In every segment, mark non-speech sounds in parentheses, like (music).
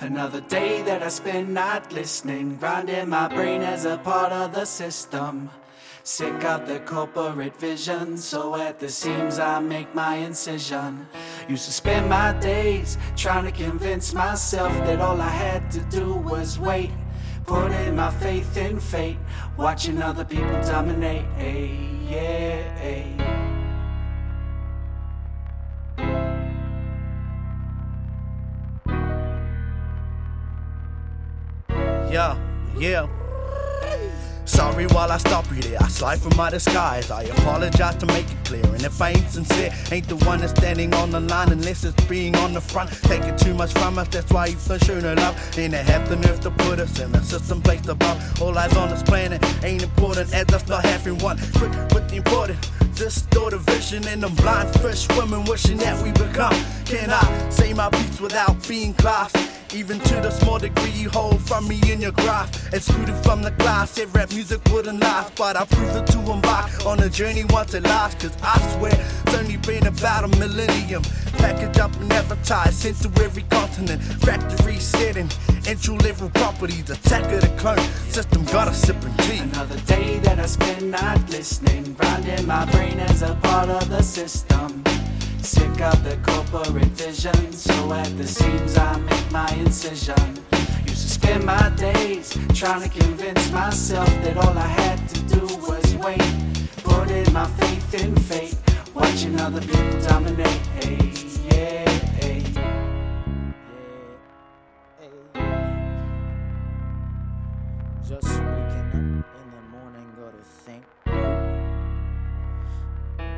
Another day that I spend not listening, grinding my brain as a part of the system. Sick of the corporate vision, so at the seams I make my incision. Used to spend my days trying to convince myself that all I had to do was wait. Putting my faith in fate, watching other people dominate. Ay, yeah, ay. Yeah, yeah. Sorry while I stop you there. I slide from my disguise. I apologize to make it clear. And if I ain't sincere, ain't the one that's standing on the line unless it's being on the front. Taking too much from us, that's why you've shown no love. Ain't it have the nerve to put us in a system placed above. All eyes on this planet ain't important as us not having one. Quick with the important. Distort a vision in them blind fish women wishing that we become. Can I say my beats without being classed? Even to the small degree you hold from me in your grasp. Excluded from the class, said rap music wouldn't last. But I proved it to embark on a journey once it lasts. Cause I swear, it's only been about a millennium. Package up and advertised, sent to every continent. Factory setting, entry level properties. Attack of the clone system, got a sipping tea. Another day that I spend not listening, grinding my brain as a part of the system. Sick of the corporate vision, so at the seams I make my incision. Used to spend my days trying to convince myself that all I had to do was wait. Putting my faith in fate, watching other people dominate. Hey, yeah, hey. Just waking up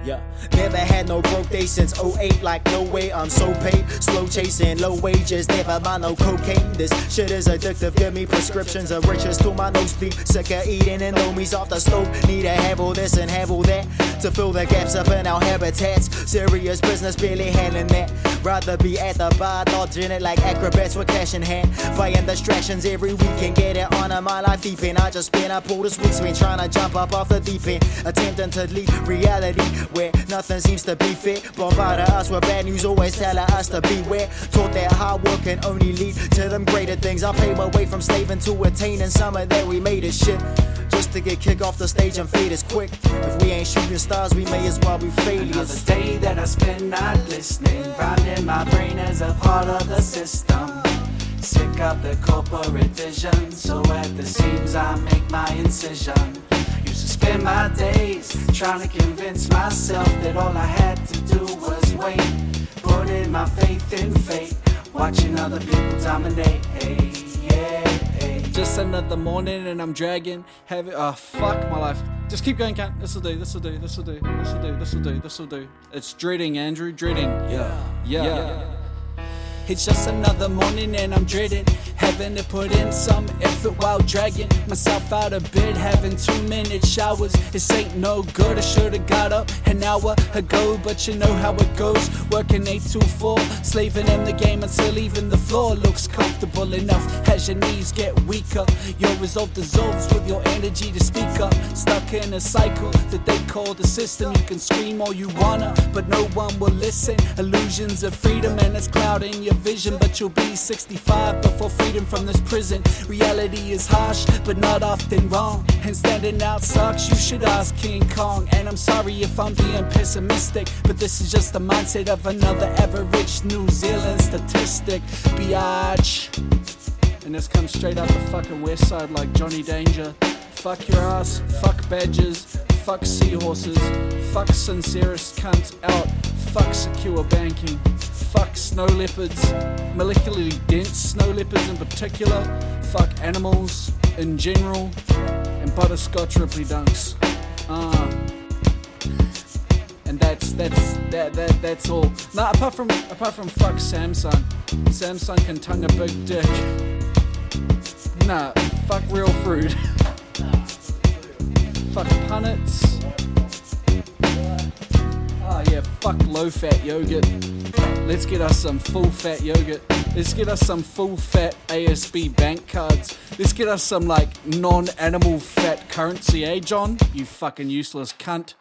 Yeah, never had no broke day since 08. Like, no way, I'm so paid. Slow chasing, low wages, never mind no cocaine. This shit is addictive. Give me prescriptions of riches to my nosebleed. Sick of eating and me's off the stove. Need to have all this and have all that to fill the gaps up in our habitats. Serious business, barely handling that. Rather be at the bar, dodging it like acrobats with cash in hand. Buying distractions every weekend, get it on my life deep in. I just spent up all this week spent trying to jump up off the deep end, attempting to leave reality where nothing seems to be fit. Bombarded us with bad news, always telling us to beware. Taught that hard work can only lead to them greater things. I paid my way from slaving to attaining something that we made as shit. Just to get kicked off the stage and fade as quick. If we ain't shooting stars, we may as well be Another failures. day that I spend not listening, grinding my brain as a part of the system. Sick of the corporate vision, so at the seams I make my incision. Used to spend my days trying to convince myself that all I had to do was wait. Putting my faith in fate, watching other people dominate. Hey, yeah, hey. Just another morning and I'm dragging heavy. Oh, fuck my life. Just keep going, Cat. This'll do, this'll do, this'll do, this'll do, this'll do, this'll do. It's dreading, Andrew, dreading. Yeah, yeah. yeah. It's just another morning and I'm dreading having to put in some effort while dragging myself out of bed, having two minute showers. This ain't no good. I should've got up an hour ago, but you know how it goes. Working eight to four, slaving in the game until even the floor looks comfortable enough. As your knees get weaker, your resolve dissolves with your energy to speak up. Stuck in a cycle that they call the system. You can scream all you wanna, but no one will listen. Illusions of freedom and it's clouding your vision, but you'll be 65 before freedom from this prison. Reality is harsh, but not often wrong. And standing out sucks, you should ask King Kong. And I'm sorry if I'm being pessimistic, but this is just the mindset of another average New Zealand statistic. Biatch. And this comes straight out the fucking west side like Johnny Danger. Fuck your ass, fuck badgers, fuck seahorses, fuck sincerest cunt out, fuck secure banking, fuck snow leopards, molecularly dense snow leopards in particular, fuck animals in general, and butterscotch ripley dunks. Ah. And that's that's that that that's all. Nah, apart from apart from fuck Samsung. Samsung can tongue a big dick. Nah, fuck real fruit. (laughs) fuck punnets. Ah yeah, fuck low fat yogurt. Let's get us some full fat yogurt. Let's get us some full fat ASB bank cards. Let's get us some like non animal fat currency, eh, John? You fucking useless cunt.